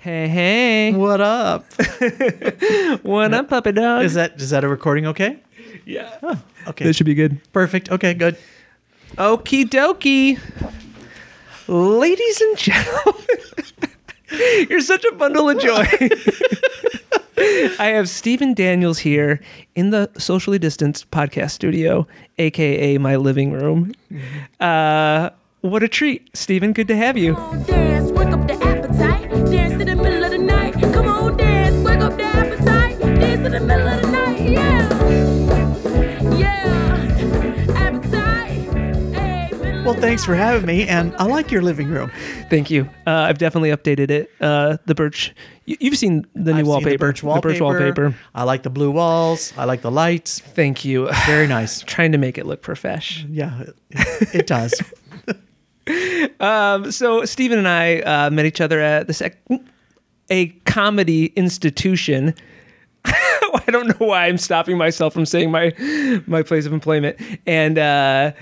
Hey, hey. What up? What up, puppy dog? Is that is that a recording okay? yeah. Okay. That should be good. Perfect. Okay, good. Okie dokie. Ladies and gentlemen, you're such a bundle of joy. I have Stephen Daniels here in the socially distanced podcast studio, aka my living room. Uh, what a treat, Stephen. Good to have you. Come Well, thanks for having me, and I like your living room. Thank you. Uh, I've definitely updated it. Uh, the birch. You, you've seen the new I've wallpaper. the birch wallpaper. The birch wallpaper. I like the blue walls. I like the lights. Thank you. Very nice. Trying to make it look profesh. Yeah, it, it does. Um, so Stephen and I uh, met each other at the sec- a comedy institution. I don't know why I'm stopping myself from saying my my place of employment. And uh,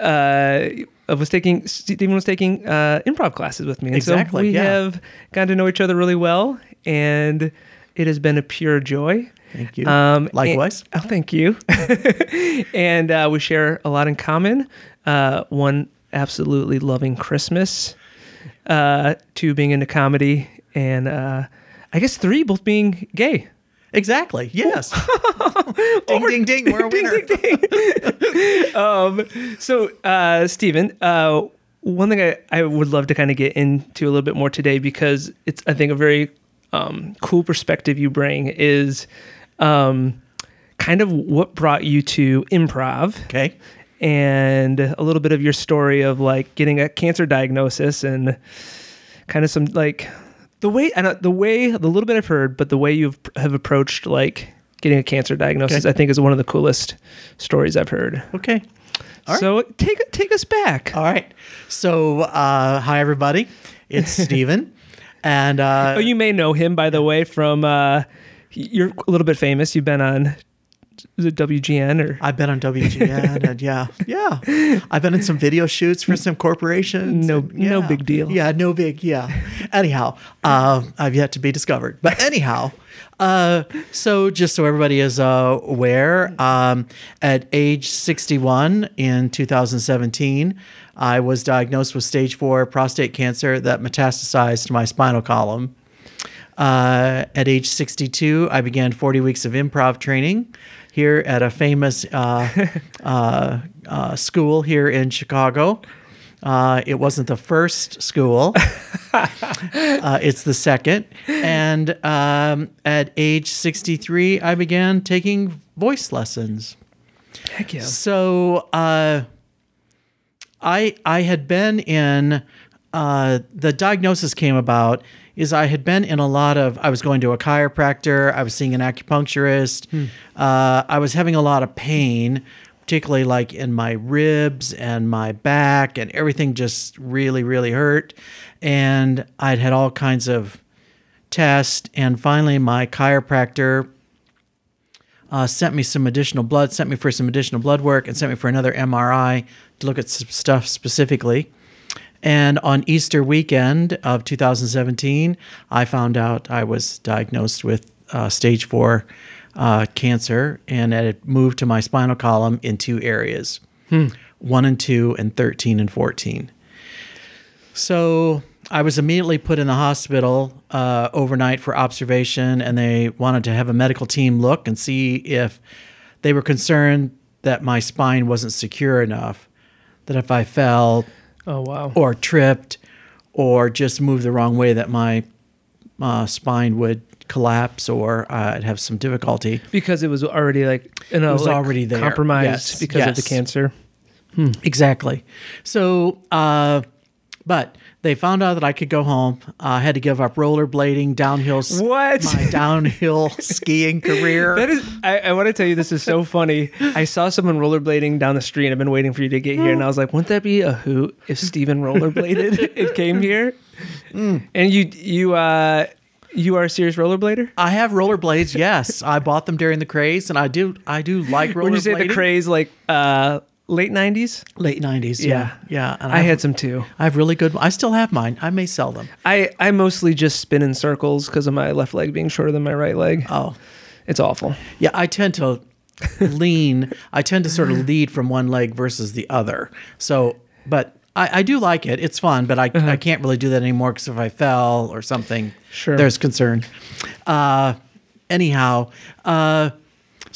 uh, was taking Stephen was taking uh, improv classes with me. And Exactly, So we yeah. have gotten to know each other really well, and it has been a pure joy. Thank you. Um, Likewise. and- oh, thank you. and uh, we share a lot in common. Uh, one, absolutely loving Christmas. Uh, two, being into comedy. And uh, I guess three, both being gay. Exactly. Yes. ding, ding, ding. We're a winner. Ding, ding, ding. So, uh, Stephen, uh, one thing I, I would love to kind of get into a little bit more today because it's, I think, a very um, cool perspective you bring is um, kind of what brought you to improv. Okay. and a little bit of your story of like getting a cancer diagnosis and kind of some like the way and the way the little bit I've heard, but the way you have approached like getting a cancer diagnosis, Okay. I think is one of the coolest stories I've heard. Okay. Right. So take take us back. All right. So, uh, hi everybody. It's Steven. and uh, oh, you may know him by the way from uh, you're a little bit famous. You've been on is it WGN or I've been on WGN and yeah, yeah. I've been in some video shoots for some corporations. No- and no big deal. Yeah, no big. Yeah. Anyhow, uh, I've yet to be discovered. But anyhow, uh, so just so everybody is uh, aware, um, at age 61 in 2017, I was diagnosed with stage four prostate cancer that metastasized to my spinal column. Uh, at age 62, I began 40 weeks of improv training here at a famous uh, uh, uh, school here in Chicago. Uh, it wasn't the first school, uh, it's the second. And um, at age 63, I began taking voice lessons. heck yeah. So uh, I I had been in uh, the diagnosis came about is I had been in a lot of I was going to a chiropractor I was seeing an acupuncturist uh, I was having a lot of pain particularly like in my ribs and my back and everything just really really hurt and I'd had all kinds of tests and finally my chiropractor uh, sent me some additional blood, sent me for some additional blood work, and sent me for another MRI to look at some stuff specifically. And on Easter weekend of 2017, I found out I was diagnosed with uh, stage four uh, cancer, and it had moved to my spinal column in two areas one and two, and 13 and 14. So I was immediately put in the hospital uh, overnight for observation, and they wanted to have a medical team look and see if they were concerned that my spine wasn't secure enough, that if I fell Oh wow. or tripped or just moved the wrong way, that my uh, spine would collapse or uh, I'd have some difficulty. because it was already like you know was like, already there. compromised Yes, because of the yes. cancer. Exactly. So, uh, but they found out that I could go home. I had to give up rollerblading, downhill, What? my downhill skiing career. That is, I, I want to tell you, this is so funny. I saw someone rollerblading down the street. and I've been waiting for you to get here, and I was like, wouldn't that be a hoot if Steven rollerbladed and came here? Mm. And you, you, uh, you are a serious rollerblader. I have rollerblades. Yes, I bought them during the craze, and I do. I do like rollerblading. When you say the craze, like, uh, late '90s. late nineties. Yeah, yeah. And I had some too. I have really good. I still have mine. I may sell them. I I mostly just spin in circles because of my left leg being shorter than my right leg. Oh, It's awful. yeah. I tend to lean. I tend to sort of lead from one leg versus the other. So, but I, I do like it. It's fun, but I I can't really do that anymore because if I fell or something, Sure. there's concern. Uh, anyhow, uh,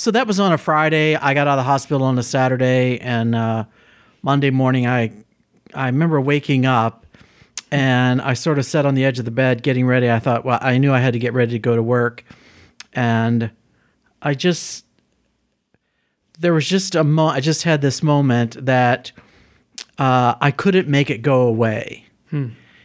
so that was on a Friday. I got out of the hospital on a Saturday, and uh, Monday morning, I I remember waking up and I sort of sat on the edge of the bed getting ready. I thought, well, I knew I had to get ready to go to work, and I just there was just a mo- I just had this moment that uh, I couldn't make it go away.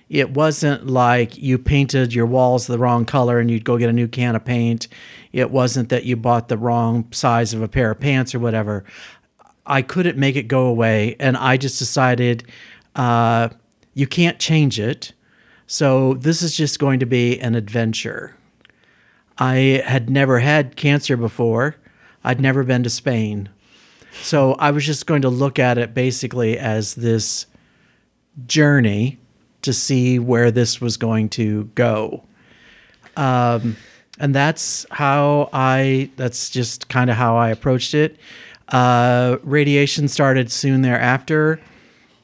It wasn't like you painted your walls the wrong color and you'd go get a new can of paint. It wasn't that you bought the wrong size of a pair of pants or whatever. I couldn't make it go away, and I just decided uh, you can't change it. So this is just going to be an adventure. I had never had cancer before. I'd never been to Spain. So I was just going to look at it basically as this journey to see where this was going to go. Um, and that's how I, that's just kind of how I approached it. Uh, radiation started soon thereafter.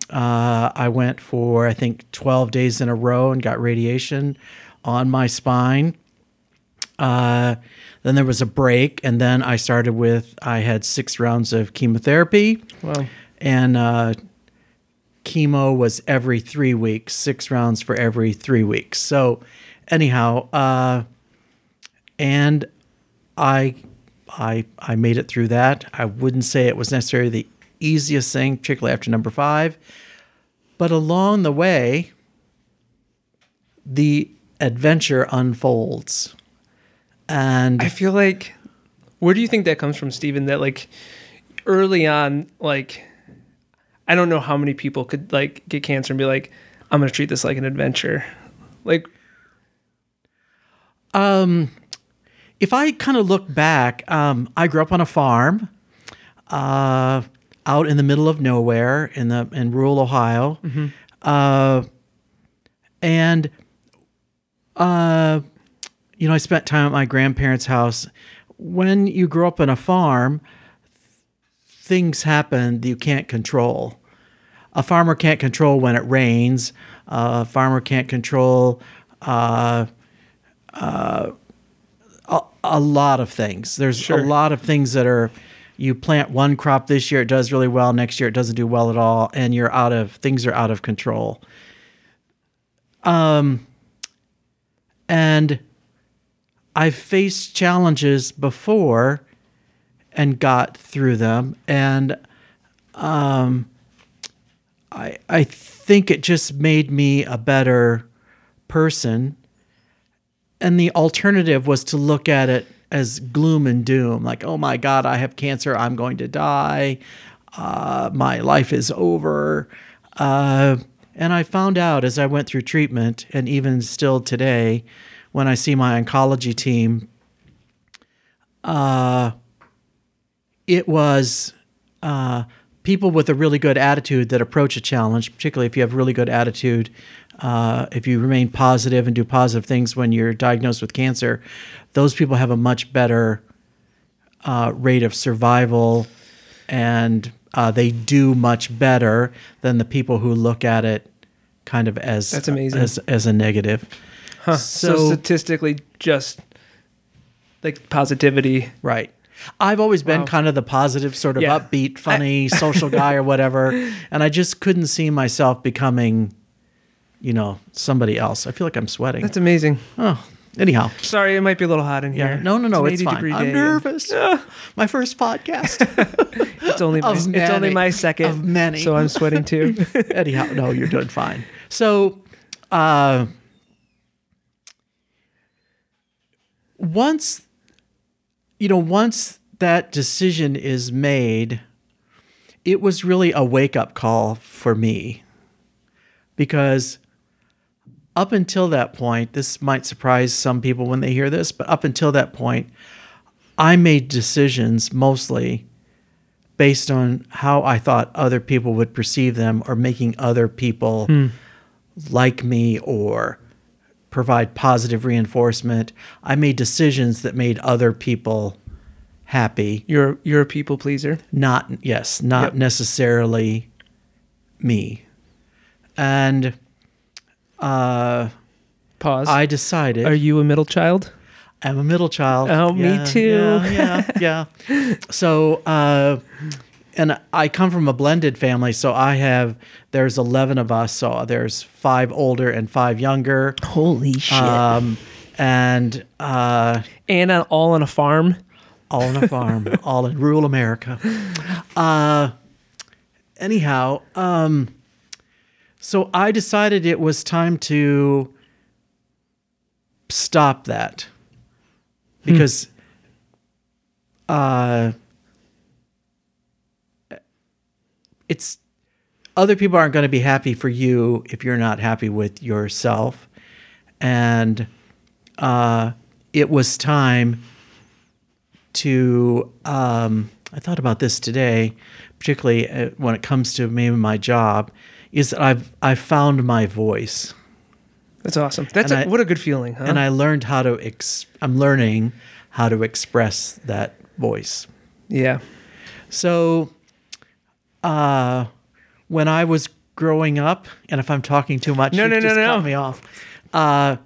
Uh, I went for, I think, 12 days in a row and got radiation on my spine. Uh, then there was a break, and then I started with I had six rounds of chemotherapy, Wow. and uh, chemo was every three weeks, six rounds for every three weeks. So, anyhow, uh, and I, I, I made it through that. I wouldn't say it was necessarily the easiest thing, particularly after number five, but along the way, the adventure unfolds. And I feel like, where do you think that comes from, Stephen? That like early on, like I don't know how many people could like get cancer and be like, I'm gonna treat this like an adventure. Like, Um, if I kind of look back, um, I grew up on a farm, uh, out in the middle of nowhere in the in rural Ohio, uh, and uh, you know, I spent time at my grandparents' house. When you grow up on a farm, things happen that you can't control. A farmer can't control when it rains. a farmer can't control uh, uh, a, a lot of things. There's Sure. a lot of things that are you plant one crop this year, it does really well. Next year, it doesn't do well at all, and you're out of things are out of control. Um, and I've faced challenges before and got through them, and um, I I think it just made me a better person. And the alternative was to look at it as gloom and doom like oh my god i have cancer i'm going to die uh, my life is over. Uh, and i found out as i went through treatment and even still today when i see my oncology team uh, it was uh, people with a really good attitude that approach a challenge, particularly if you have really good attitude, uh, if you remain positive and do positive things when you're diagnosed with cancer, those people have a much better uh, rate of survival and uh, they do much better than the people who look at it kind of as That's amazing. as, as a negative. huh, so, So- statistically, just like positivity. Right. I've always been Wow. kind of the positive, sort of Yeah. upbeat, funny, social guy or whatever. And I just couldn't see myself becoming, you know, somebody else. I feel like I'm sweating. That's amazing. oh, anyhow. Sorry, it might be a little hot in Yeah. here. No, no, no. It's It's, 80 fine. I'm nervous. My first podcast. It's only my, it's only my second Of many. So I'm sweating too. anyhow, no, you're doing fine. So, uh, once, you know, once that decision is made, it was really a wake up call for me. Because up until that point, this might surprise some people when they hear this, but up until that point, I made decisions mostly based on how I thought other people would perceive them or making other people hmm. like me or provide positive reinforcement. I made decisions that made other people happy. You're you're a people pleaser. Not, yes, not Yep. necessarily me. And uh, Pause. I decided. Are you a middle child? I'm a middle child. Oh, me too. Yeah, yeah, yeah. so, uh, and I come from a blended family, so I have there's eleven of us. So there's five older and five younger. Holy shit! Um, and uh, and on, all on a farm. all on a farm, all in rural America. Uh, anyhow, um, so I decided it was time to stop that because uh, it's other people aren't going to be happy for you if you're not happy with yourself, and uh, it was time to um, I thought about this today, particularly uh, when it comes to maybe my job, is that I've I've found my voice That's awesome. That's a, I- what a good feeling, huh? and I learned how to ex- I'm learning how to express that voice. yeah. So, uh, when I was growing up, and if I'm talking too much, No, you no, no, no. cut me off. Uh,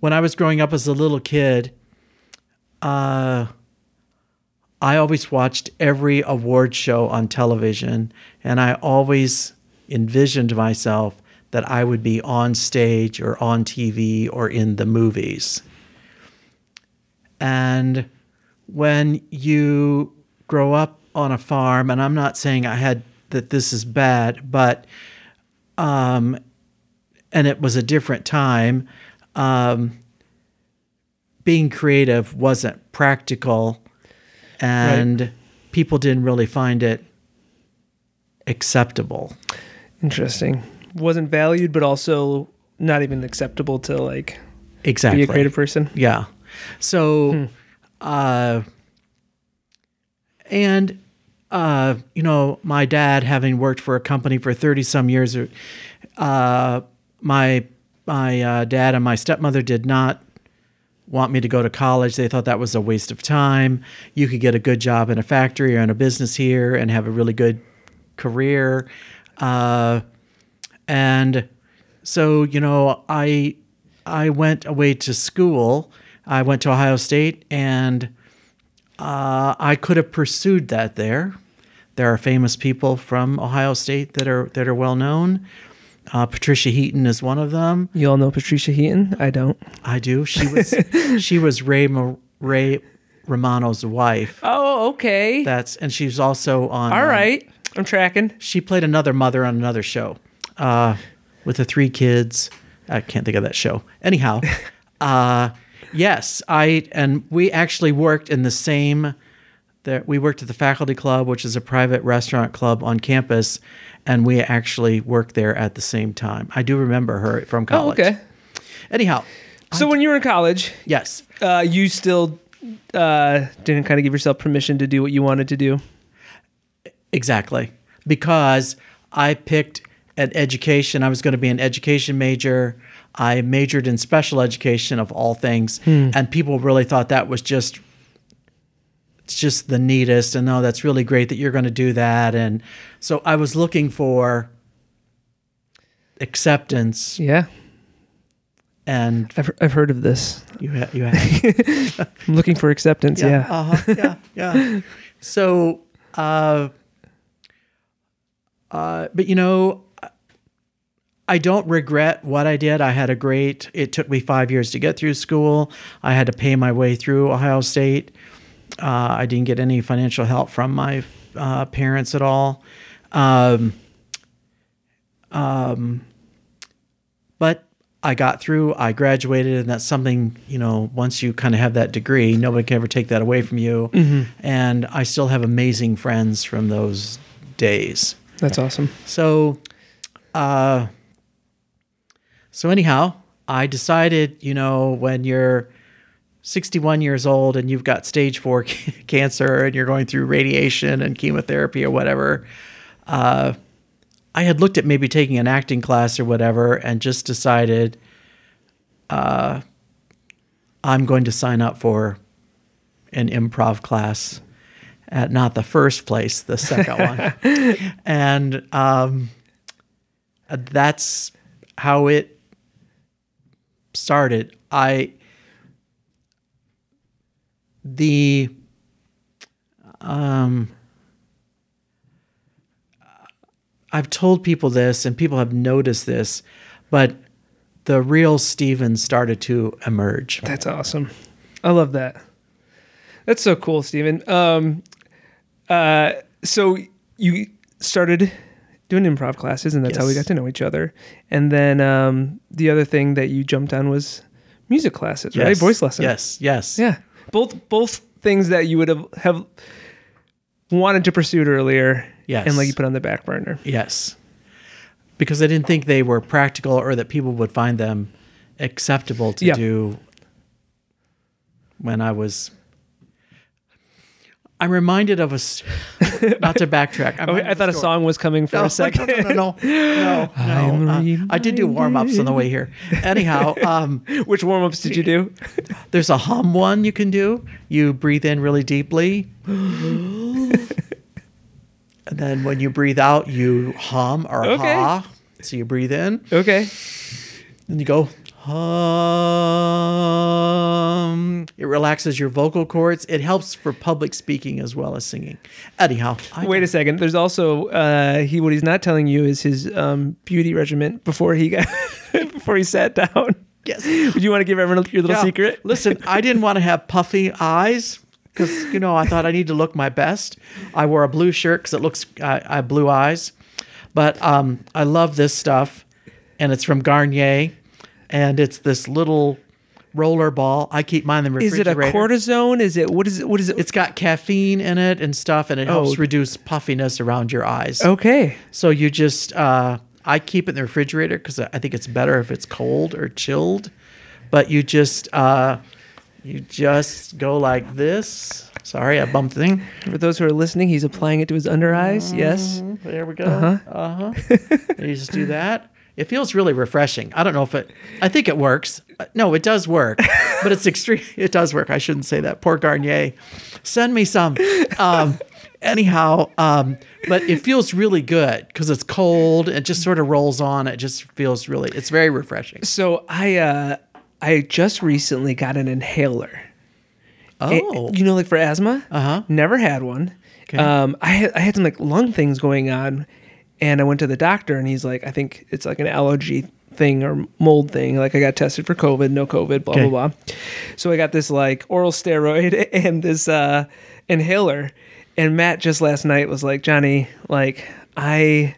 when I was growing up as a little kid, uh, I always watched every award show on television, and I always envisioned myself that I would be on stage or on TV or in the movies. And when you grow up on a farm, and I'm not saying I had that this is bad, but um, and it was a different time. Um, being creative wasn't practical, and people didn't really find it acceptable. Interesting. Wasn't valued, but also not even acceptable to like Exactly. be a creative person. Yeah. So, uh, and, uh, you know, my dad, having worked for a company for 30 some years, uh, my, my uh, dad and my stepmother did not want me to go to college. They thought that was a waste of time. You could get a good job in a factory or in a business here and have a really good career. Uh, and so, you know, I I went away to school. I went to Ohio State, and uh, I could have pursued that there. There are famous people from Ohio State that are that are well known. Uh, Patricia Heaton is one of them. You all know Patricia Heaton? I don't. I do. She was she was Ray Mo- Ray Romano's wife. Oh, okay. That's and she's also on. All right, um. I'm tracking. she played another mother on another show uh, with the three kids. I can't think of that show. Anyhow, uh, yes, I and we actually worked in the same. That we worked at the faculty club, which is a private restaurant club on campus, and we actually worked there at the same time. I do remember her from college. Oh, college. okay. Anyhow, So when you were in college, yes, uh, you still uh, didn't kind of give yourself permission to do what you wanted to do. Exactly. Because I picked an education, I was going to be an education major. I majored in special education of all things, and people really thought that was just it's just the neatest and no that's really great that you're going to do that and so I was looking for acceptance Yeah, and I've I've heard of this. you ha- you have I'm looking for acceptance. Yeah. Uh-huh. Yeah. Yeah. so, uh, uh, but you know, I don't regret what I did. I had a great, it took me five years to get through school. I had to pay my way through Ohio State. Uh, I didn't get any financial help from my uh, parents at all. Um, um, but I got through, I graduated, and that's something, you know, once you kind of have that degree, nobody can ever take that away from you. And I still have amazing friends from those days. That's awesome. So, uh, so anyhow, I decided, you know, when you're 61 years old and you've got stage four cancer and you're going through radiation and chemotherapy or whatever, uh, I had looked at maybe taking an acting class or whatever and just decided uh, I'm going to sign up for an improv class at not the first place, the second one. And um, that's how it started. I the um I've told people this and people have noticed this, but the real Steven started to emerge. That's awesome. I love that. That's so cool, Steven. Um, uh, so you started doing improv classes, and that's how we got to know each other. And then um, the other thing that you jumped on was music classes, right? Yes. Voice lessons. Yes, yes. Yeah. Both both things that you would have have wanted to pursue earlier. Yes. And like you put on the back burner. Yes. Because I didn't think they were practical or that people would find them acceptable to Yeah. do when I was. I'm reminded of a. s- Not to backtrack. Okay, I thought a story. song was coming for No, a second. No, no, no, no, no. no. Uh, I did do warm ups on the way here. Anyhow, um, Which warm ups did you do? there's a hum one you can do. You breathe in really deeply. and then when you breathe out, you hum or Okay. ha. So you breathe in, Okay. and you go hum. It relaxes your vocal cords. It helps for public speaking as well as singing. Anyhow, I Wait a second. There's also uh, he. What he's not telling you is his um, beauty regimen before he got before he sat down. Yes. Would you want to give everyone your little Yeah. secret? Listen, I didn't want to have puffy eyes because you know I thought I need to look my best. I wore a blue shirt because it looks I, I have blue eyes, but um, I love this stuff, and it's from Garnier, and it's this little roller ball. I keep mine in the Is it refrigerator. a cortisone? Is it what is it? What is it? It's got caffeine in it and stuff, and it helps Oh. reduce puffiness around your eyes. okay. So you just, uh, I keep it in the refrigerator because I think it's better if it's cold or chilled. But you just, uh, you just go like this. Sorry, I bumped the thing. For those who are listening, he's applying it to his under eyes. Yes. There we go. Uh huh. you just do that. It feels really refreshing. I don't know if it. I think it works. No, it does work, but it's extreme. It does work. I shouldn't say that. Poor Garnier. Send me some. Um, anyhow, um, but it feels really good because it's cold. It just sort of rolls on. It just feels really. It's very refreshing. So I uh, I just recently got an inhaler. It- Oh, you know, like for asthma. Uh Uh-huh. Never had one. Okay. Um, I had I had some like lung things going on, and I went to the doctor, and he's like, I think it's like an allergy thing or mold thing. Like I got tested for COVID, no COVID, blah Okay. blah blah. So I got this like oral steroid and this uh, inhaler, and Matt just last night was like, Johnny, like I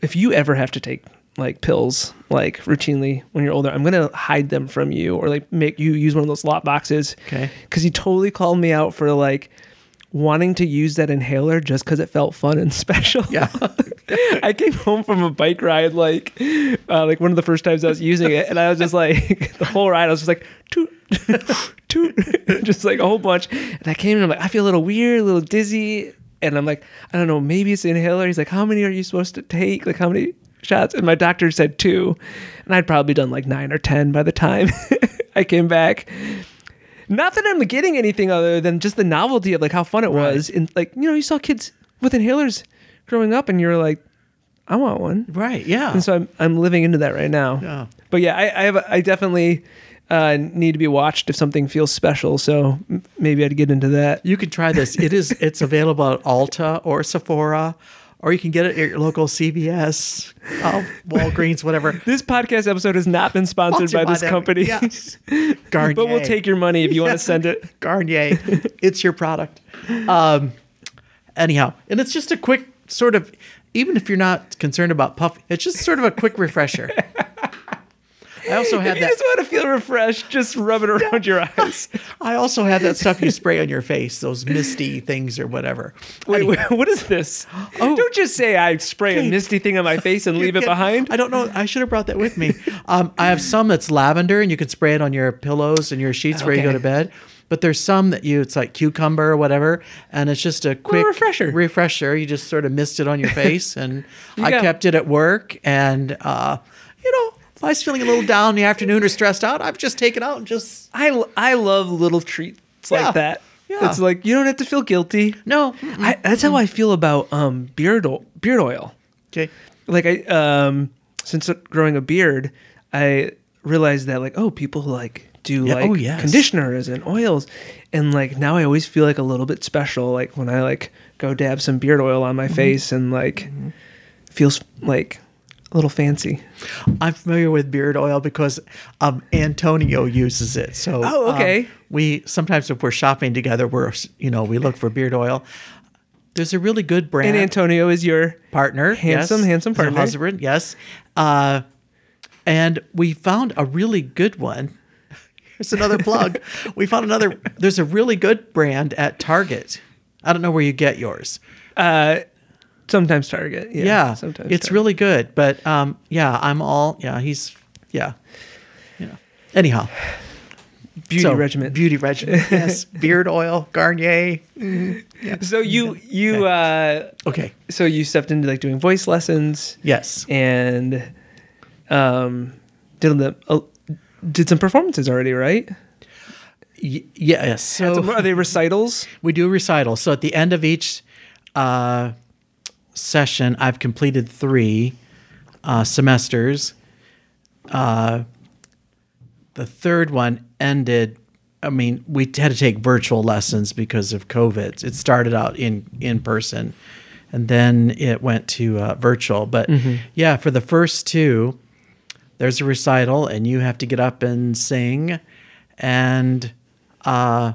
if you ever have to take like pills like routinely when you're older, I'm gonna hide them from you or like make you use one of those lot boxes. Okay. Because he totally called me out for like wanting to use that inhaler just because it felt fun and special. Yeah. I came home from a bike ride like uh, like one of the first times I was using it, and I was just like the whole ride I was just like toot toot, just like a whole bunch. And I came in, I'm like I feel a little weird, a little dizzy, and I'm like I don't know, maybe it's the inhaler. He's like, how many are you supposed to take? Like how many shots? And my doctor said two, and I'd probably done like nine or ten by the time I came back. Not that I'm getting anything other than just the novelty of like how fun it was, and like you know you saw kids with inhalers growing up, and you're like, I want one. right. Yeah. And so I'm I'm living into that right now. Yeah. But yeah, I I, have a, I definitely uh, need to be watched if something feels special. So m- maybe I'd get into that. You can try this. It is it's available at Ulta or Sephora, or you can get it at your local CVS, uh, Walgreens, whatever. This podcast episode has not been sponsored, by this company, Yes. Garnier. but we'll take your money if you want to send it. Garnier. it's your product. Um, anyhow, and it's just a quick sort of, even if you're not concerned about puff, it's just sort of a quick refresher. I also If had you that. just want to feel refreshed, just rub it around your eyes. I also had that stuff you spray on your face, those misty things or whatever. Wait, wait, what is this? Oh. Don't just say I spray a misty thing on my face and leave it behind. I don't know. I should have brought that with me. Um, I have some that's lavender, and you can spray it on your pillows and your sheets where you go to bed. But there's some that you it's like cucumber or whatever, and it's just a quick refresher. Refresher. You just sort of mist it on your face, and I kept it at work. And uh, you know, I was feeling a little down in the afternoon or stressed out, I've just taken out and just I I love little treats Yeah. like that. Yeah. It's like you don't have to feel guilty. no. I, that's how I feel about um beard oil, beard oil. Okay. Like I um since growing a beard, I realized that like oh people like do Yeah, like oh, yes. conditioners and oils, and like now I always feel like a little bit special like when I like go dab some beard oil on my Mm-hmm. face and like feels like a little fancy. I'm familiar with beard oil because um, Antonio uses it. So Oh, um, okay. we sometimes if we're shopping together, we're you know we look for beard oil. There's a really good brand And Antonio is your partner, Handsome, yes. handsome partner. husband, yes. Uh, and we found a really good one. Here's another plug. we found another. There's a really good brand at Target. I don't know where you get yours. uh sometimes Target. Yeah, Yeah, sometimes it's Target. really good. But um, yeah, I'm all yeah. He's yeah, you know. Anyhow, beauty so, regimen. Beauty regimen. Yes, beard oil, Garnier. So you you uh Okay. so you stepped into like doing voice lessons Yes. and um did the uh, did some performances already, right? Y- yes. So Some- are they recitals? we do recitals. So at the end of each uh, session, I've completed three uh, semesters. Uh, the third one ended. I mean, we had to take virtual lessons because of COVID. It started out in in person, and then it went to uh, virtual. But yeah, for the first two, there's a recital, and you have to get up and sing, and uh,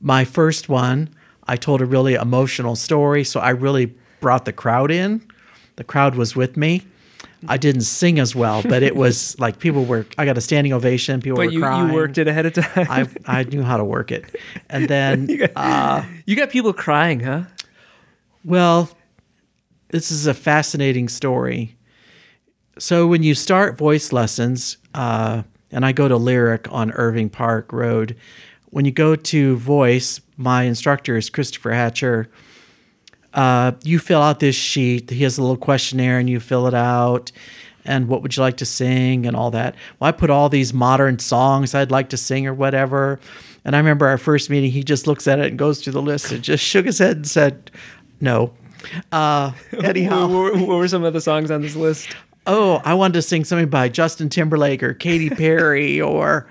my first one, I told a really emotional story, so I really brought the crowd in. The crowd was with me. I didn't sing as well, but it was like people were. I got a standing ovation. People But were you, crying. you worked it ahead of time. I I knew how to work it, and then uh, you got people crying, huh? well, this is a fascinating story. So when you start voice lessons, uh, and I go to Lyric on Irving Park Road, when you go to voice, my instructor is Christopher Hatcher. Uh, you fill out this sheet. He has a little questionnaire, and you fill it out. And what would you like to sing, and all that. Well, I put all these modern songs I'd like to sing, or whatever. And I remember our first meeting. He just looks at it and goes through the list, and just shook his head and said, "No." Uh, anyhow, What, what were some of the songs on this list? oh, I wanted to sing something by Justin Timberlake or Katy Perry or,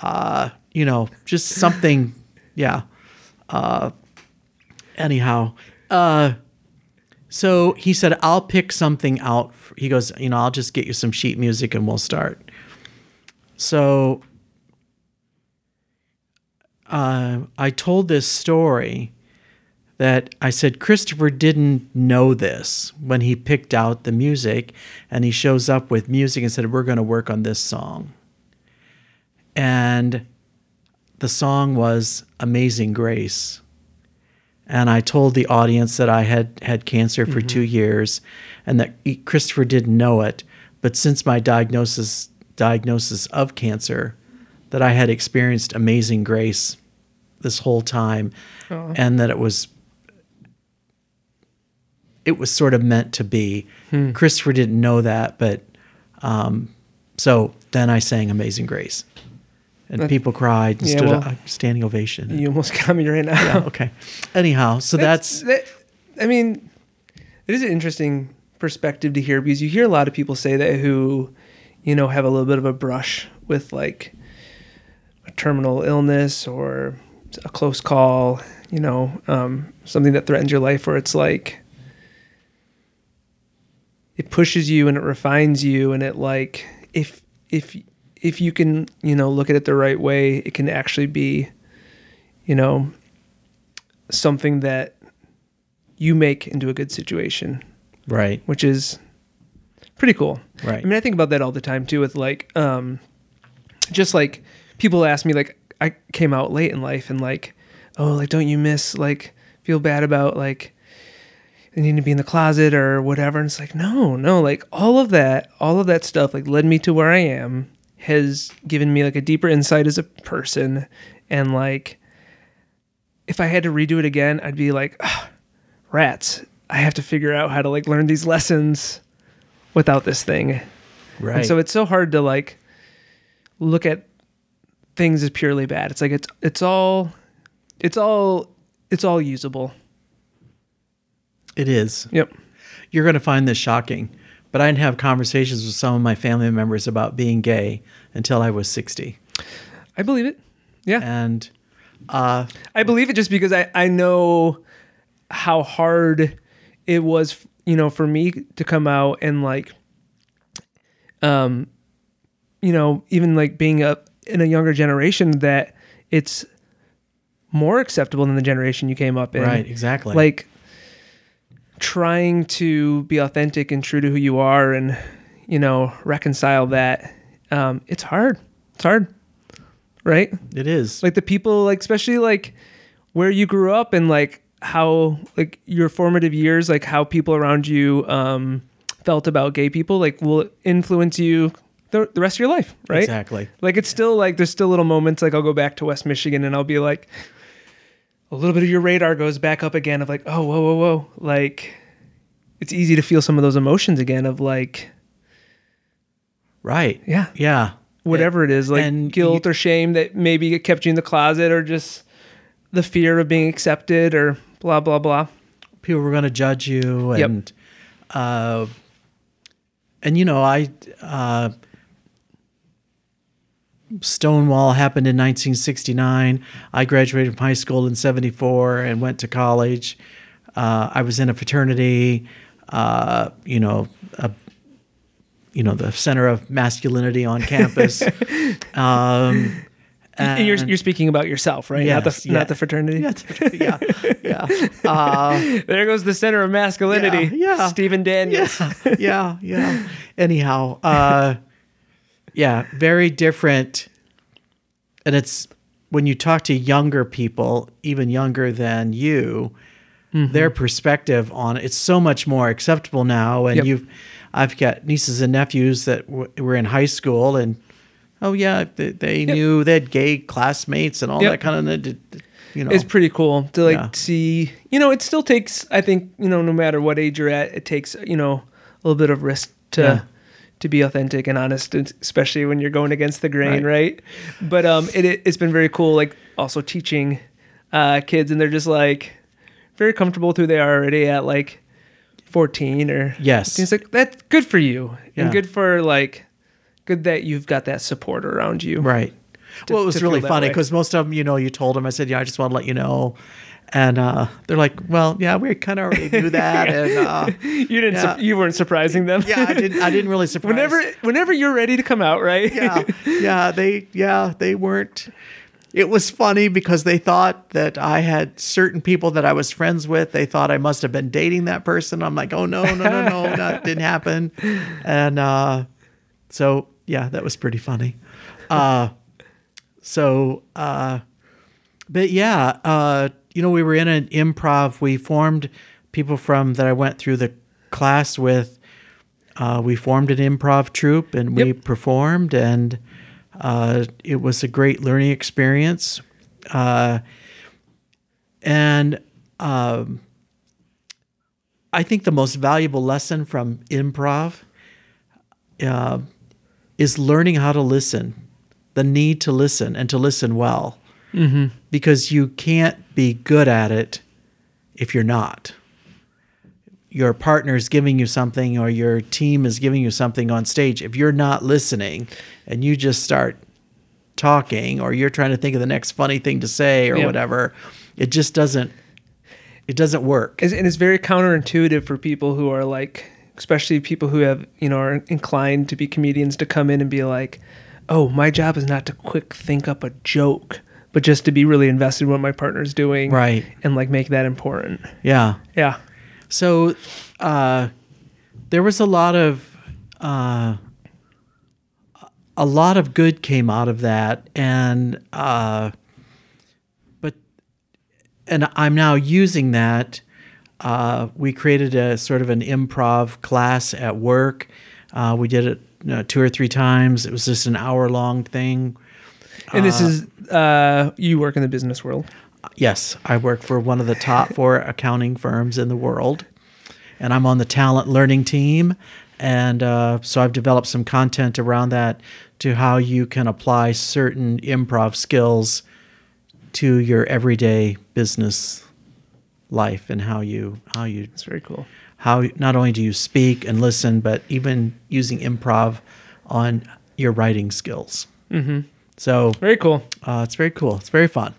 uh, you know, just something. Yeah. Uh, anyhow, uh, so he said, I'll pick something out. He goes, you know, I'll just get you some sheet music and we'll start. So uh, I told this story that I said Christopher didn't know this when he picked out the music and he shows up with music and said, We're going to work on this song. And the song was Amazing Grace. And I told the audience that I had had cancer for two years and that Christopher didn't know it. But since my diagnosis diagnosis of cancer, that I had experienced amazing grace this whole time and that it was it was sort of meant to be. Christopher didn't know that, but um, so then I sang Amazing Grace. And people cried and yeah, stood well, up, standing ovation. You almost got me right now. okay. Anyhow, so that's, that, I mean, it is an interesting perspective to hear because you hear a lot of people say that who, you know, have a little bit of a brush with like a terminal illness or a close call, you know, um, something that threatens your life, where it's like it pushes you and it refines you, and it like if if if you can, you know, look at it the right way, it can actually be, you know, something that you make into a good situation, right. which is pretty cool. Right. I mean, I think about that all the time too. With like, um, just like people ask me, like, I came out late in life, and like, oh, like, don't you miss like feel bad about like needing to be in the closet or whatever? And it's like, no, no, like all of that, all of that stuff, like led me to where I am, has given me like a deeper insight as a person, and like, if I had to redo it again, I'd be like, "Ah, rats. I have to figure out how to like learn these lessons without this thing. Right. And so it's so hard to like look at things as purely bad. It's like it's it's all it's all it's all usable. it is. Yep. You're going to find this shocking, but I didn't have conversations with some of my family members about being gay until I was 60. I believe it. Yeah. And uh, I believe it just because I I know how hard it was, you know, for me to come out and like um you know, even like being a in a younger generation that it's more acceptable than the generation you came up in. right, exactly. like trying to be authentic and true to who you are and you know reconcile that um it's hard it's hard right it is. like the people like especially like where you grew up and like how like your formative years like how people around you um felt about gay people like will influence you the, the rest of your life right Exactly. like it's still like there's still little moments like I'll go back to West Michigan and I'll be like a little bit of your radar goes back up again of like oh whoa whoa whoa like it's easy to feel some of those emotions again of like Right. yeah Yeah. whatever it is like and guilt or shame that maybe it kept you in the closet or just the fear of being accepted or blah blah blah people were going to judge you Yep. and uh and you know i uh stonewall happened in 1969 i graduated from high school in 74 and went to college. Uh, i was in a fraternity uh, you know a, you know the center of masculinity on campus. Um, and you're, you're speaking about yourself right? Not the yeah. not the fraternity? Yeah yeah yeah. Uh, there goes the center of masculinity. Yeah, yeah. Stephen Daniels. Yeah, yeah, yeah. Anyhow, uh, yeah, very different. And it's when you talk to younger people, even younger than you, mm-hmm. their perspective on it's so much more acceptable now. And Yep. you've, I've got nieces and nephews that w- were in high school, and oh yeah, they, they knew they had gay classmates and all Yep. that kind of, you know, it's pretty cool to like Yeah. see you know it still takes i think you know no matter what age you're at it takes you know a little bit of risk to Yeah. To be authentic and honest especially when you're going against the grain Right. right, but um it, it's been very cool like also teaching uh kids and they're just like very comfortable with who they are already at like 14 or Yes. it's like that's good for you Yeah. and good for like good that you've got that support around you Right. well, it was really funny because most of them, you know, you told them, I said, yeah, I just want to let you know. And uh, they're like, well, yeah, we kind of already knew that. and uh, you didn't Yeah. su- you weren't surprising them yeah, I didn't, I didn't really surprise. whenever whenever you're ready to come out right yeah, yeah, they, yeah, they weren't. It was funny because they thought that I had certain people that I was friends with. They thought I must have been dating that person. I'm like, oh no, no, no, no, that didn't happen. And uh, so yeah, that was pretty funny. Uh, so, uh, but yeah, uh, you know, we were in an improv. We formed people from that I went through the class with. Uh, we formed an improv troupe and we Yep. performed, and uh, it was a great learning experience. Uh, and um, I think the most valuable lesson from improv uh, is learning how to listen, the need to listen and to listen well. Mm-hmm. Because you can't be good at it if you're not. Your partner is giving you something or your team is giving you something on stage. If you're not listening and you just start talking or you're trying to think of the next funny thing to say or whatever, it just doesn't it doesn't work. And it's very counterintuitive for people who are like especially people who have you know are inclined to be comedians to come in and be like oh my job is not to quick think up a joke but just to be really invested in what my partner's doing Right. and like make that important. Yeah. yeah. So uh, there was a lot of a lot of good came out of that and uh but and i'm now using that uh we created a sort of an improv class at work. Uh we did it uh, two or three times. It was just an hour long thing And this is uh, you work in the business world. yes i work for one of the top four accounting firms in the world and i'm on the talent learning team and uh, so i've developed some content around that to how you can apply certain improv skills to your everyday business life and how you how you It's very cool. how not only do you speak and listen but even using improv on your writing skills mm-hmm. So Very cool. uh, it's very cool it's very fun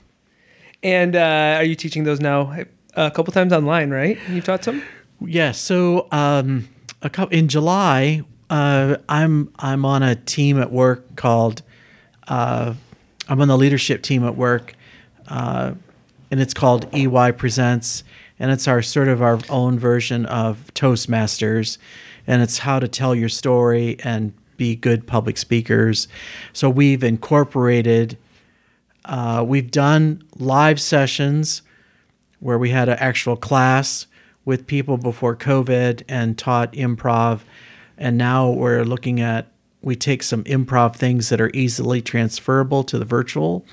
And uh, are you teaching those now a couple times online? Right? You've taught some. Yeah. So um, a couple in July, uh, I'm I'm on a team at work called uh, I'm on the leadership team at work, uh, and it's called EY Presents, and it's our sort of our own version of Toastmasters, and it's how to tell your story and be good public speakers. So we've incorporated. Uh, we've done live sessions where we had an actual class with people before COVID and taught improv. And now we're looking at, we take some improv things that are easily transferable to the virtual.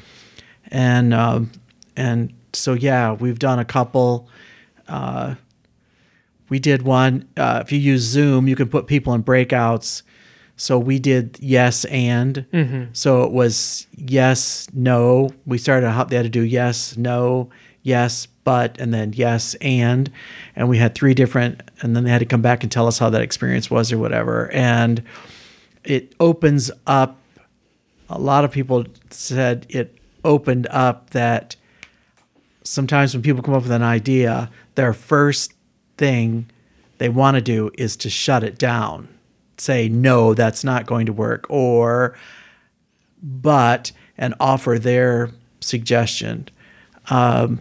And, um, and so, yeah, we've done a couple. Uh, we did one. Uh, if you use Zoom, you can put people in breakouts. So we did yes and. Mm-hmm. So it was yes, no. We started out, they had to do yes, no, yes, but, and then yes and. And we had three different, and then they had to come back and tell us how that experience was or whatever. And it opens up, a lot of people said it opened up that sometimes when people come up with an idea, their first thing they want to do is to shut it down. Say, no, that's not going to work, or but, and offer their suggestion. Um,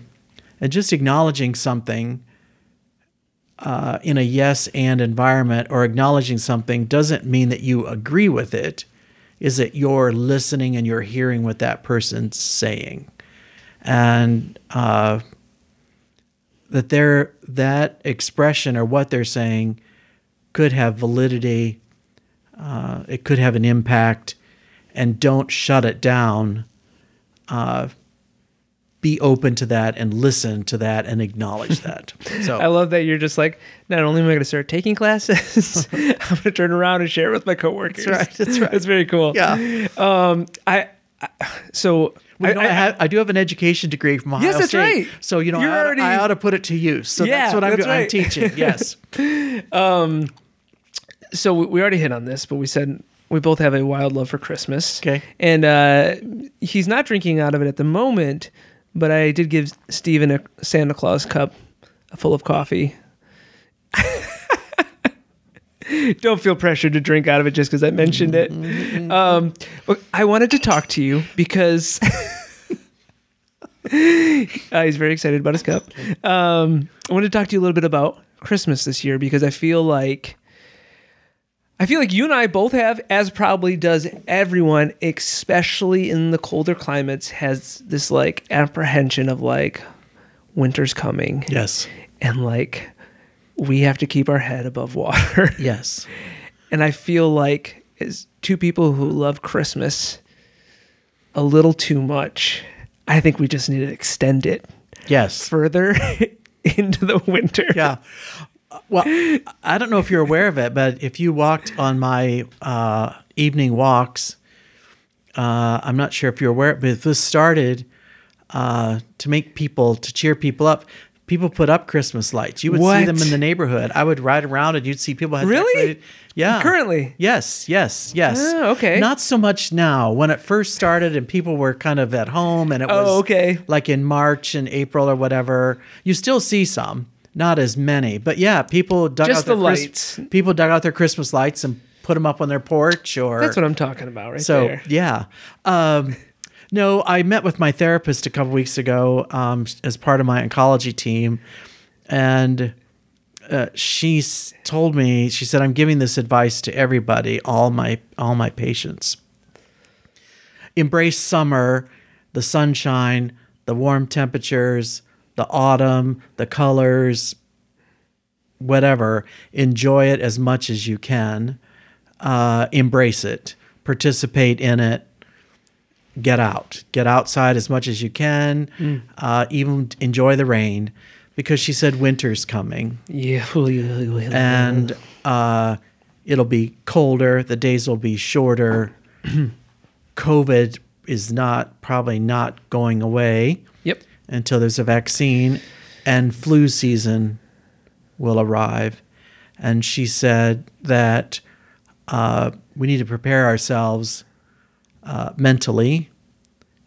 and just acknowledging something uh, in a yes and environment or acknowledging something doesn't mean that you agree with it. Is that you're listening and you're hearing what that person's saying? and uh, that their that expression or what they're saying could have validity. Uh, it could have an impact, and don't shut it down. Uh, be open to that and listen to that and acknowledge that. So I love that you're just like, not only am I going to start taking classes, I'm going to turn around and share it with my coworkers. That's right, that's right. It's very cool. yeah. Um, I, I so Well, you know, I, I- have, I do have an education degree from Ohio Yes, that's State, right. So you know, I ought, already- I ought to put it to use. So Yeah, that's what I'm, that's doing. I'm teaching. Yes. so we- we already hit on this, but we said we both have a wild love for Christmas. Okay. And uh, he's not drinking out of it at the moment, but I did give Steven a Santa Claus cup full of coffee. Don't feel pressured to drink out of it just because I mentioned it. Um, but I wanted to talk to you because uh, he's very excited about his cup. Um, I wanted to talk to you a little bit about Christmas this year because I feel like I feel like you and I both have, as probably does everyone, especially in the colder climates, has this like apprehension of like winter's coming Yes. and like we have to keep our head above water. Yes. and I feel like as two people who love Christmas a little too much, I think we just need to extend it Yes. further into the winter. Yeah. Well, I don't know if you're aware of it, but if you walked on my uh, evening walks, uh, I'm not sure if you're aware, but this started uh, to make people, to cheer people up. People put up Christmas lights. You would see them in the neighborhood. I would ride around and you'd see people. Had Really? decorated- Yeah. Currently? Yes, yes, yes. Oh, okay. Not so much now. When it first started and people were kind of at home and it Oh, was okay. like in March and April or whatever, you still see some, not as many. But yeah, people dug Just out their the lights. people dug out their Christmas lights and put them up on their porch or That's what I'm talking about right so there. yeah. Um, no, I met with my therapist a couple weeks ago um, as part of my oncology team, and uh, she's told me she said i'm giving this advice to everybody all my all my patients embrace summer the sunshine the warm temperatures the autumn the colors whatever. Enjoy it as much as you can. Uh, embrace it. Participate in it. Get out. Get outside as much as you can. Uh, even enjoy the rain. Because she said winter's coming. Yeah. and uh, it'll be colder. The days will be shorter. COVID is not probably not going away. Until there's a vaccine, and flu season will arrive. And she said that uh, we need to prepare ourselves uh, mentally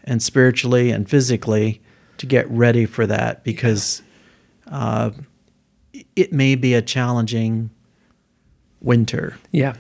and spiritually and physically to get ready for that because uh, it may be a challenging winter. Yeah.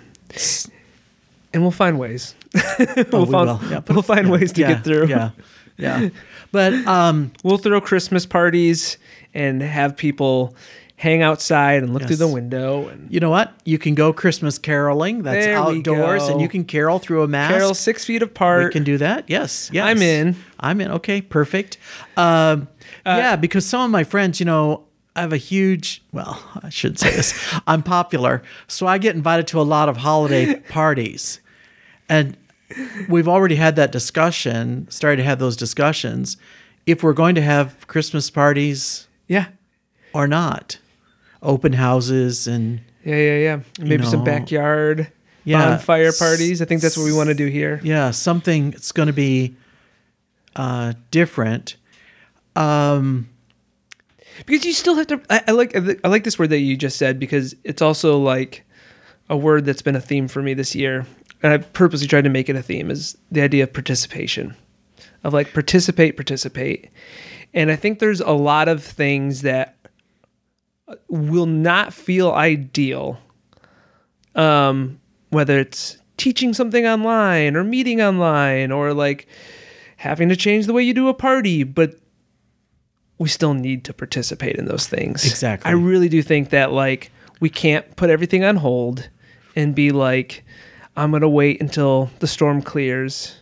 And we'll find ways. we'll, Oh, we find. Yeah, we'll find ways to Yeah, get through. Yeah, yeah. But um, We'll throw Christmas parties and have people hang outside and look through the window and you know what? You can go Christmas caroling. That's There outdoors, and you can carol through a mask. carol six feet apart. we can do that. Yes, yes. I'm in. I'm in. Okay, perfect. Um, Uh, yeah, because some of my friends, you know, I have a huge. Well, I should say this. I'm popular, so I get invited to a lot of holiday parties, and we've already had that discussion. Started to have those discussions. If we're going to have Christmas parties yeah. or not, open houses and Yeah, yeah, yeah. Maybe some know, backyard Yeah, bonfire parties. I think that's what we want to do here. yeah, something that's going to be uh, different. Um, because you still have to I, I like i like this word that you just said because it's also like a word that's been a theme for me this year and i purposely tried to make it a theme is the idea of participation of like participate participate and i think there's a lot of things that will not feel ideal um whether it's teaching something online or meeting online or like having to change the way you do a party but we still need to participate in those things. Exactly. I really do think that like we can't put everything on hold and be like I'm going to wait until the storm clears.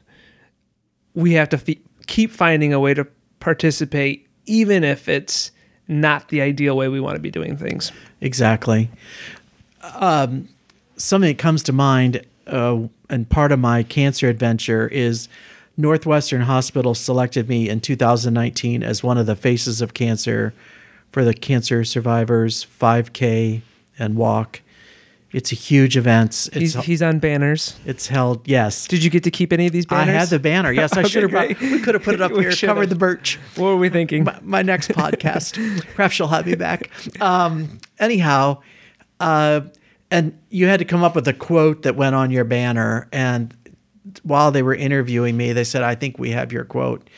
We have to f- keep finding a way to participate even if it's not the ideal way we want to be doing things. Exactly. Um, something that comes to mind, uh, and part of my cancer adventure is Northwestern Hospital selected me in 2019 as one of the faces of cancer for the Cancer Survivors 5K and walk. It's a huge event. It's He's, he's on banners. it's held. Yes, Did you get to keep any of these banners? I had the banner. Yes, I Okay, should have. brought. We could have put it up here. should've. Covered the birch What were we thinking? my, my next podcast. Perhaps she'll have me back. Um, anyhow, uh, and you had to come up with a quote that went on your banner. And while they were interviewing me, they said, "I think we have your quote,"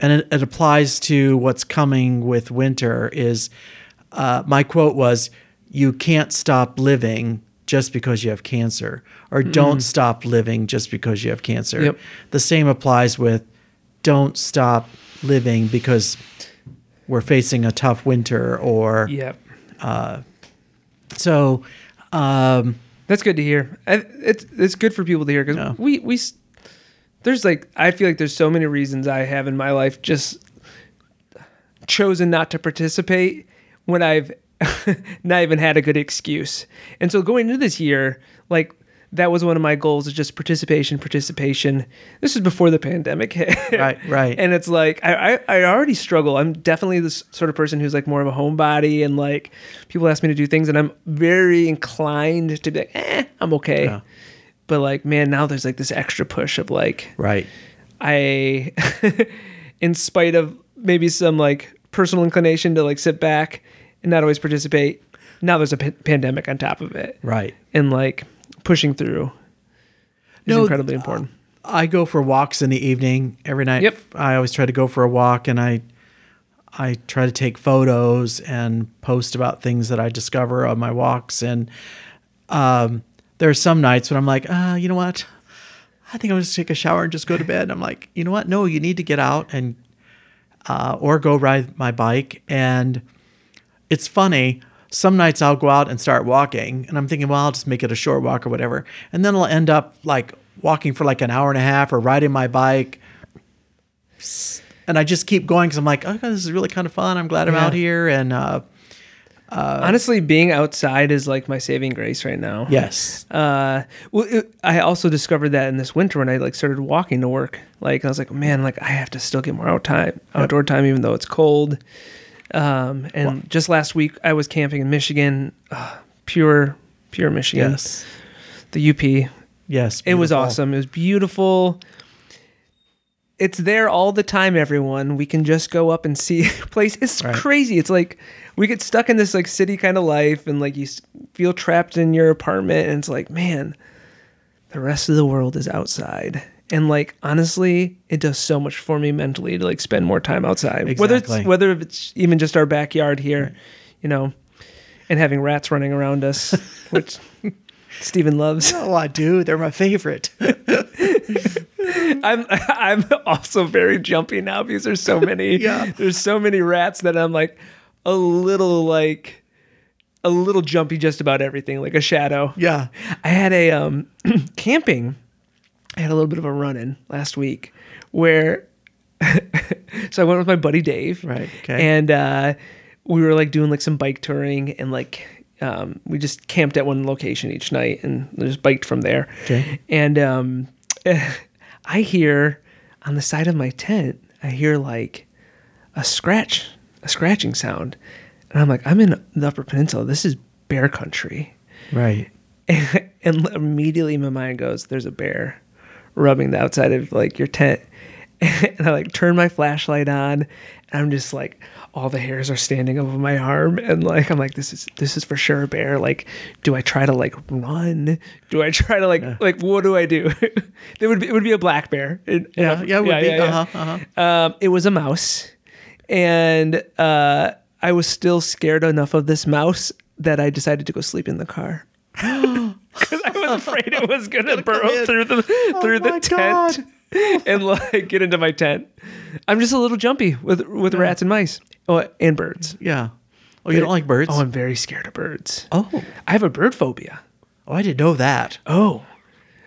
and it, it applies to what's coming with winter. Is uh, my quote was, "You can't stop living." Just because you have cancer, or don't stop living just because you have cancer. Yep. The same applies with don't stop living because we're facing a tough winter or yeah. so um That's good to hear. It's it's good for people to hear because Yeah. we we there's like I feel like there's so many reasons I have in my life just chosen not to participate when I've not even had a good excuse. And so going into this year, like that was one of my goals is just participation, participation. This is before the pandemic hit. Right, right. And it's like I, I, I already struggle. I'm definitely this sort of person who's like more of a homebody and like people ask me to do things and I'm very inclined to be like, eh, I'm okay. Yeah. But like, man, now there's like this extra push of like right I in spite of maybe some like personal inclination to like sit back and not always participate, now there's a p- pandemic on top of it. right. And like pushing through is No, incredibly important. i go for walks in the evening every night. Yep. i always try to go for a walk and i i try to take photos and post about things that i discover on my walks. And um there are some nights when i'm like uh you know what? I think i'll just take a shower and just go to bed. And i'm like you know what? No you need to get out and uh, or go ride my bike. And it's funny some nights I'll go out and start walking, and I'm thinking, well, I'll just make it a short walk or whatever, and then I'll end up like walking for like an hour and a half or riding my bike, and I just keep going because I'm like, oh, this is really kind of fun. I'm glad I'm Yeah. out here, and uh, Honestly, being outside is like my saving grace right now. yes, Uh, well, it, I also discovered that in this winter when I like started walking to work. Like I was like, man, like I have to still get more out time, outdoor time, even though it's cold. Um, and just last week I was camping in Michigan, uh, pure, pure Michigan, yes, the UP. yes, It was awesome. It was beautiful. It's there all the time, everyone. We can just go up and see a place. It's Right. crazy. It's like we get stuck in this like city kind of life and like you feel trapped in your apartment and it's like, man, the rest of the world is outside. And like honestly, it does so much for me mentally to like spend more time outside. Whether Exactly. it's whether it's even just our backyard here, you know, and having rats running around us, which Stephen loves. Oh, I do. They're my favorite. I'm I'm also very jumpy now because there's so many Yeah. there's so many rats that I'm like a little like a little jumpy just about everything like a shadow. yeah. I had a um camping. I had a little bit of a run in last week where so I went with my buddy Dave. Right, okay. And uh we were like doing like some bike touring and like um we just camped at one location each night and just biked from there. Okay. And um I hear on the side of my tent, I hear like a scratch, a scratching sound. And I'm like, I'm in the Upper Peninsula. This is bear country. Right. and immediately my mind goes, "There's a bear rubbing the outside of like your tent." And I like turn my flashlight on, and I'm just like, all the hairs are standing over my arm, and like I'm like, this is this is for sure a bear. Like, do I try to like run? Do I try to like like what do I do? it would be it would be a black bear. It- Yeah. Yeah. It would be. Uh-huh. Uh-huh. um, it was a mouse, and uh, I was still scared enough of this mouse that I decided to go sleep in the car. Because I was afraid it was gonna burrow through the oh through my the tent and like get into my tent. I'm just a little jumpy with with rats and mice. Oh, and birds. Yeah. Oh, you don't like birds? Oh, I'm very scared of birds. oh. I have a bird phobia. Oh, I didn't know that. Oh,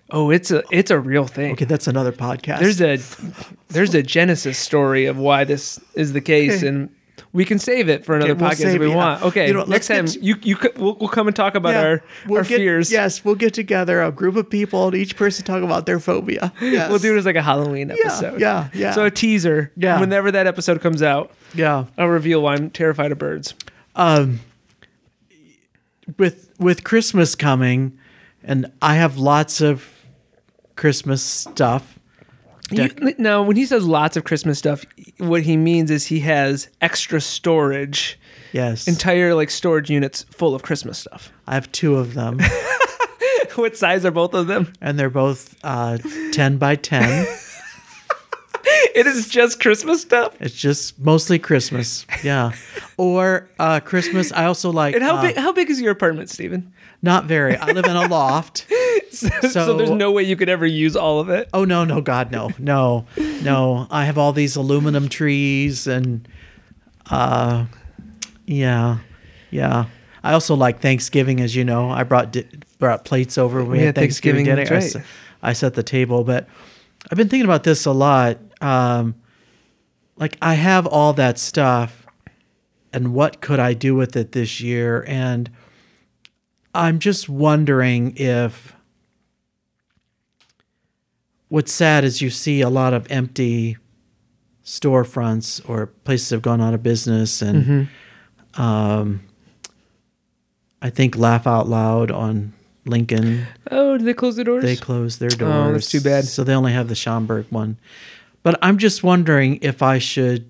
oh, it's a it's a real thing. Okay, that's another podcast. there's a there's a genesis story of why this is the case and we can save it for another we'll podcast if we it, yeah. want okay You know, next let's time get- you you we'll, we'll come and talk about Yeah, our we'll our get- fears Yes, we'll get together a group of people and each person talk about their phobia. Yes. we'll do it as like a halloween episode yeah, yeah. so a teaser Yeah. whenever that episode comes out Yeah. i'll reveal why i'm terrified of birds Um with with Christmas coming and I have lots of Christmas stuff. You- now when he says lots of christmas stuff what he means is he has extra storage Yes. entire like storage units full of christmas stuff I have two of them what size are both of them and they're both uh 10 by 10. it is just christmas stuff It's just mostly Christmas. Yeah. Or uh Christmas I also like and how uh, big how big is your apartment stephen not very. I live in a loft. so, So- there's no way you could ever use all of it. Oh no, no, God, no, no, no! I have all these aluminum trees, and uh, yeah, yeah. I also like Thanksgiving, as you know. I brought di- brought plates over. We Yeah, had Thanksgiving, Thanksgiving, dinner. I, right. I set the table, but I've been thinking about this a lot. Um, like I have all that stuff, and what could I do with it this year? And I'm just wondering if what's sad is you see a lot of empty storefronts or places have gone out of business and um, I think laugh out loud on Lincoln Oh, did they close the doors? they closed their doors. Oh, that's too bad. So they only have the Schaumburg one. But I'm just wondering if I should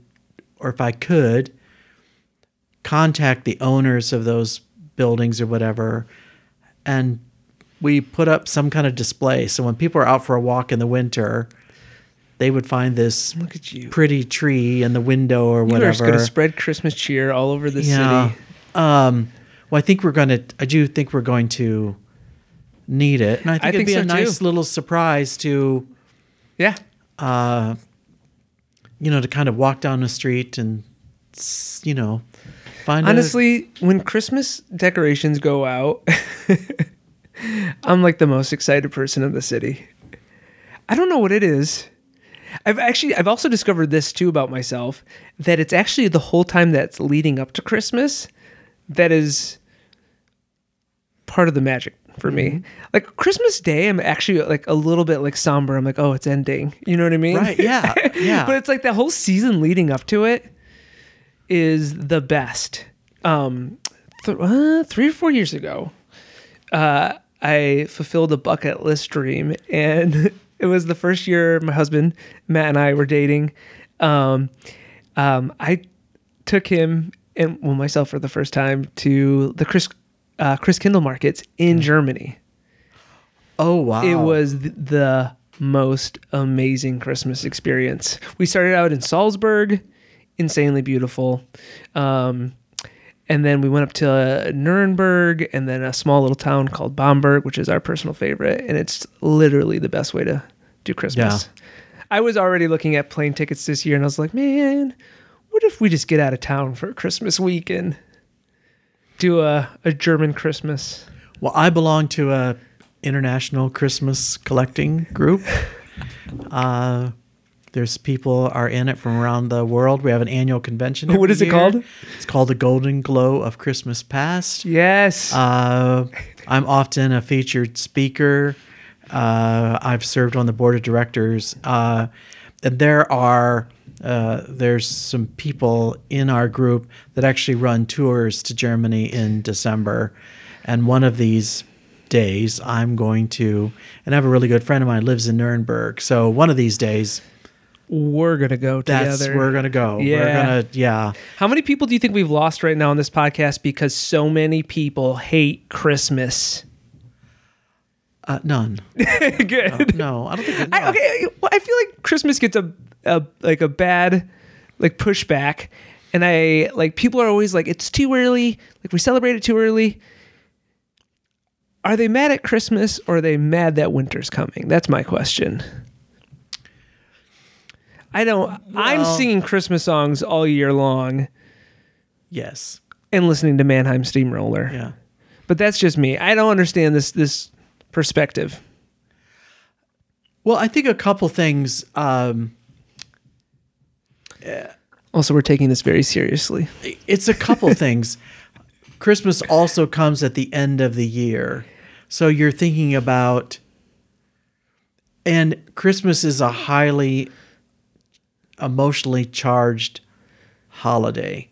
or if I could contact the owners of those buildings or whatever and we put up some kind of display. So when people are out for a walk in the winter, they would find this Look at you. pretty tree in the window or You whatever. just going to spread Christmas cheer all over the Yeah. city. Um, well, I think we're going to, I do think we're going to need it. And I think I it'd think be a nice too. little surprise to, Yeah. uh, you know, to kind of walk down the street and, you know, Find a- Honestly, when Christmas decorations go out, I'm like the most excited person in the city. I don't know what it is. I've actually I've also discovered this too about myself that it's actually the whole time that's leading up to Christmas that is part of the magic for me. Mm-hmm. Like Christmas Day, I'm actually like a little bit like somber. I'm like, oh, it's ending. You know what I mean? Right, yeah, yeah. but it's like the whole season leading up to it is the best. Um, th- uh, three or four years ago, uh, I fulfilled a bucket list dream, and it was the first year my husband Matt and I were dating. Um, um, I took him and well myself for the first time to the Chris uh, Christkindl markets in Germany. Oh wow! It was th- the most amazing Christmas experience. We started out in Salzburg, insanely beautiful. Um, and then we went up to uh, Nuremberg and then a small little town called Bamberg, which is our personal favorite. And it's literally the best way to do Christmas. I was already looking at plane tickets this year and I was like, man, what if we just get out of town for Christmas week and do a, a German Christmas? Well, I belong to a international Christmas collecting group. Uh, there's people are in it from around the world. We have an annual convention. What is it year. called? It's called the Golden Glow of Christmas Past. Yes. Uh, I'm often a featured speaker. Uh, I've served on the board of directors, uh, and there are uh, there's some people in our group that actually run tours to Germany in December, and one of these days I'm going to, and I have a really good friend of mine lives in Nuremberg, so one of these days we're gonna go that's together. we're gonna go. We're Yeah. gonna yeah. How many people do you think we've lost right now on this podcast because so many people hate Christmas? Uh, none. Good. No, I don't think. I, okay, well, I feel like Christmas gets a, a like a bad like pushback, and I like people are always like it's too early. Like we celebrate it too early. Are they mad at Christmas or are they mad that winter's coming? That's my question. I don't. I'm singing Christmas songs all year long Yes. and listening to Mannheim Steamroller. Yeah. But that's just me. I don't understand this this perspective. Well, I think a couple things. Um, Also, we're taking this very seriously. it's a couple things. Christmas also comes at the end of the year. So you're thinking about, and Christmas is a highly emotionally charged holiday.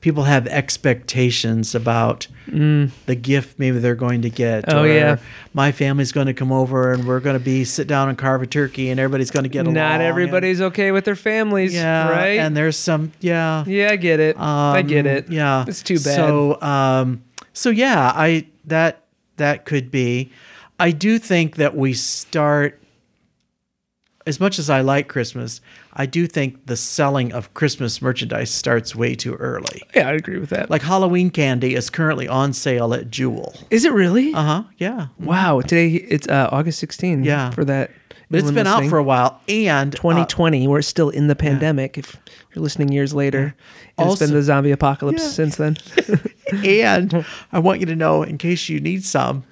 People have expectations about the gift maybe they're going to get. Mm. Oh, or yeah. My family's going to come over and we're going to be sit down and carve a turkey and everybody's going to get along. Not and- everybody's okay with their families, yeah, right? And there's some, yeah. yeah, I get it. I get Um, it. Yeah, it's too bad. So, um, so yeah, I that that could be. I do think that we start. As much as I like Christmas, I do think the selling of Christmas merchandise starts way too early. yeah, I agree with that. Like Halloween candy is currently on sale at Jewel. is it really? Uh huh. Yeah, wow, today it's uh, August 16. Yeah. for that. but it's been out for a while, and uh, 2020. we're still in the pandemic. If you're listening years later, and it's Also- been the zombie apocalypse Yeah. since then. and I want you to know, in case you need some,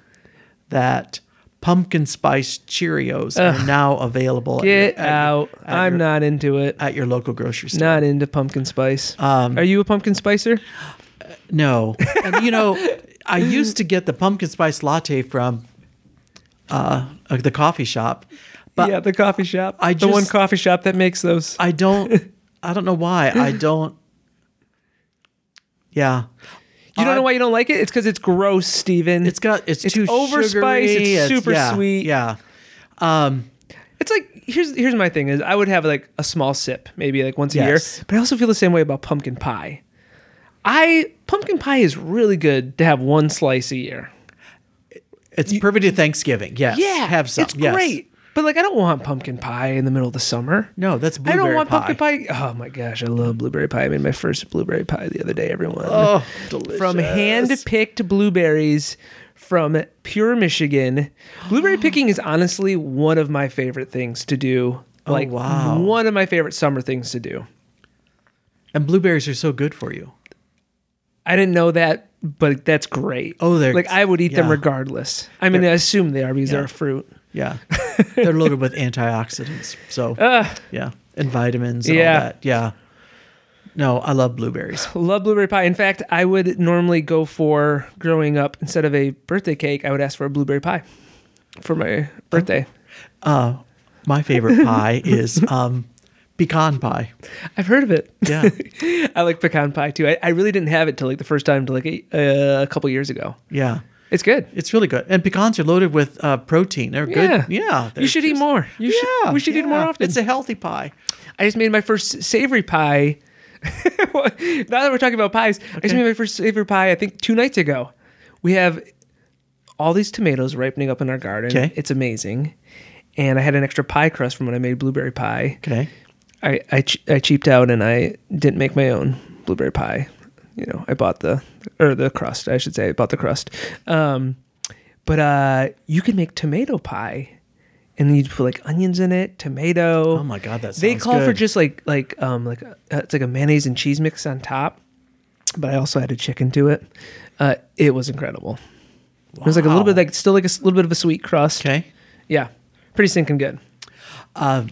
that pumpkin spice Cheerios are now available. at Get your- at out! at I'm your- not into it. at your local grocery store. Not into pumpkin spice. Um, Are you a pumpkin spicer? no, and you know, I used to get the pumpkin spice latte from uh, uh, the coffee shop, but yeah, the coffee shop. I the one coffee shop that makes those. I don't. I don't know why. I don't. Yeah, You don't know why you don't like it? It's because it's gross, Steven. it's got it's, It's too overspiced, sugary, it's super yeah, sweet. Yeah. Um, It's like here's here's my thing is I would have like a small sip maybe like once a Yes. year, but I also feel the same way about pumpkin pie. I pumpkin pie is really good to have one slice a year. it's perfect at Thanksgiving. Yes. Yeah, Have some. It's yes. great, but like I don't want pumpkin pie in the middle of the summer. No, that's blueberry I don't want pie. pumpkin pie. Oh my gosh, I love blueberry pie. I made my first blueberry pie the other day. Everyone, Oh, delicious. from hand-picked blueberries from pure Michigan. Blueberry picking is honestly one of my favorite things to do. Oh, like Oh, wow. one of my favorite summer things to do. And blueberries are so good for you. I didn't know that, but that's great. Oh, they're- like I would eat them regardless. I mean, I assume they are because they're a fruit. Yeah. They're loaded with antioxidants. So, Ugh. yeah. And vitamins and Yeah. all that. Yeah. No, I love blueberries. Love blueberry pie. In fact, I would normally go for growing up instead of a birthday cake, I would ask for a blueberry pie for my birthday. Uh, my favorite pie is um, pecan pie. I've heard of it. Yeah. I like pecan pie too. I, I really didn't have it till like the first time till like a, uh, a couple years ago. Yeah. It's good. It's really good. And pecans are loaded with uh, protein. They're good. Yeah. Yeah. You should eat more. You should, Yeah, we should eat more often. It's a healthy pie. I just made my first savory pie. now that we're talking about pies, I just made my first savory pie. I think two nights ago. We have all these tomatoes ripening up in our garden. Okay. It's amazing, and I had an extra pie crust from when I made blueberry pie. Okay. I I, I cheaped out and I didn't make my own blueberry pie. You know, I bought the or the crust. I should say, I bought the crust. Um, but uh, you can make tomato pie, and you put like onions in it, tomato. Oh my God, that they sounds call for just like like um like uh, it's like a mayonnaise and cheese mix on top. But I also added chicken to it. Uh, it was incredible. It was like a little bit like still like a little bit of a sweet crust. Okay. Yeah, pretty stinking good. Uh,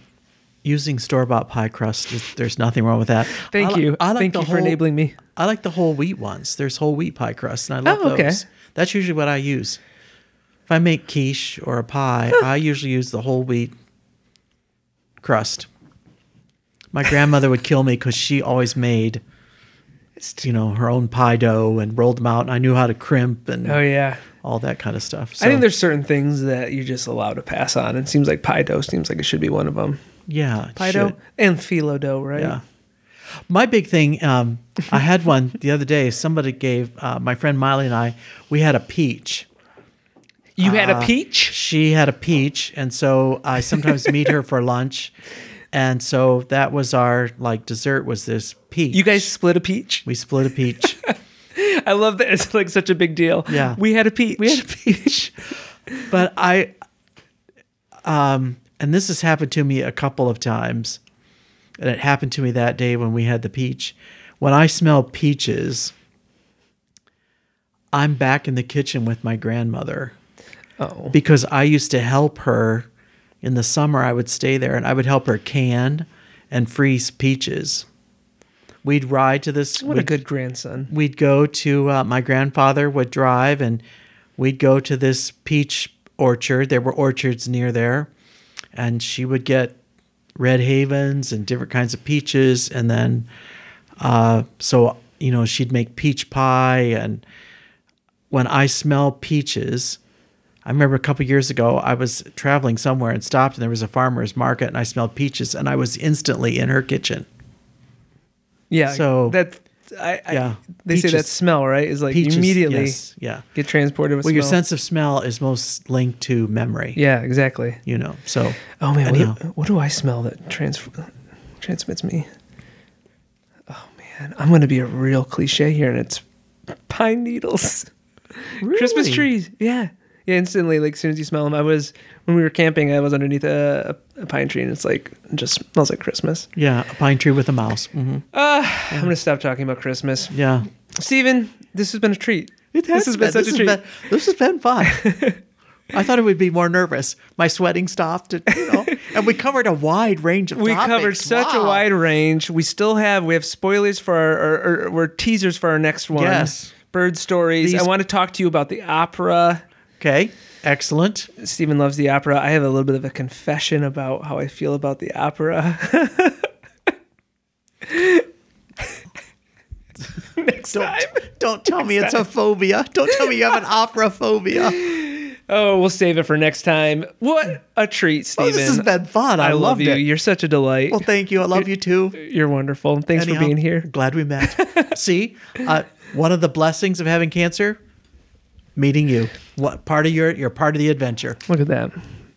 Using store bought pie crust, there's nothing wrong with that. Thank I you. I like Thank you for whole- enabling me. I like the whole wheat ones. There's whole wheat pie crust, and I love Oh, okay. those. That's usually what I use. If I make quiche or a pie, I usually use the whole wheat crust. My grandmother would kill me because she always made, you know, her own pie dough and rolled them out, and I knew how to crimp and Oh yeah. all that kind of stuff. I think there's certain things that you're just allowed to pass on. It seems like pie dough seems like it should be one of them. yeah, Pie dough and phyllo dough, right? Yeah. My big thing, um, I had one the other day. Somebody gave uh, my friend Miley and I. We had a peach. You had Uh, a peach. She had a peach, and so I sometimes meet her for lunch, and so that was our like dessert was this peach. You guys split a peach. we split a peach. I love that. It's like such a big deal. Yeah. We had a peach. we had a peach, but I, um, and this has happened to me a couple of times, and it happened to me that day when we had the peach. When I smell peaches, I'm back in the kitchen with my grandmother. Oh. because I used to help her in the summer. I would stay there and I would help her can and freeze peaches. We'd ride to this. What a good grandson. We'd go to uh, my grandfather would drive and we'd go to this peach orchard. There were orchards near there, and she would get red havens and different kinds of peaches, and then uh, so you know she'd make peach pie. And when I smell peaches, I remember a couple years ago I was traveling somewhere and stopped, and there was a farmer's market, and I smelled peaches, and I was instantly in her kitchen. Yeah. So- that I, I Yeah. they say that smell right is like Peaches, immediately yes, yeah. get transported with Well, your sense of smell is most linked to memory. Yeah, exactly. You know, so. Oh man, what, what do I smell that trans- transmits me? Oh man, I'm gonna be a real cliche here, and it's pine needles, Christmas trees. Yeah, yeah. Instantly, like as soon as you smell them, I was when we were camping. I was underneath a, a pine tree, and it's like just smells like Christmas. Yeah, a pine tree with a mouse. hmm Uh, I'm gonna stop talking about Christmas. Yeah. Stephen, this has been a treat. It This has been such this a treat. Been, this has been fun. I thought it would be more nervous. My sweating stopped, and, you know, and we covered a wide range of we topics. covered such a wide range. We still have we have spoilers for our or, or, or teasers for our next one. Yes. Bird stories. These- I want to talk to you about the opera. Okay, excellent. Stephen loves the opera. I have a little bit of a confession about how I feel about the opera. next Don't, time. don't tell me it's a phobia. Don't tell me you have an opera phobia. Oh, we'll save it for next time. What a treat, Oh, this has been fun. I, I love you. it. You're such a delight. Well, thank you. I love you too. You're wonderful. Thanks Anyhow, for being here. Glad we met. See, uh, one of the blessings of having cancer, meeting you. What part of your you're part of the adventure. Look at that.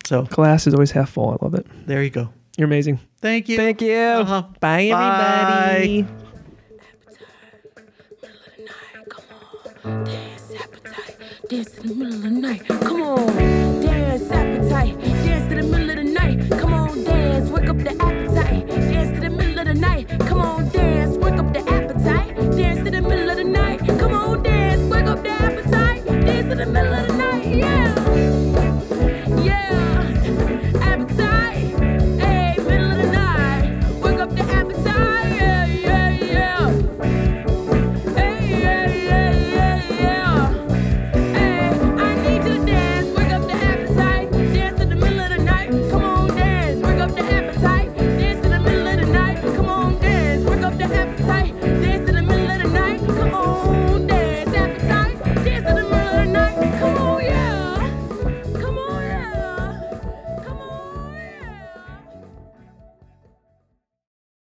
So Glass is always half full. I love it. there you go. You're amazing. Thank you. Thank you. Uh-huh. Bye, everybody. Bye. Come on, appetite, dance in the middle of the night. Come on. melody.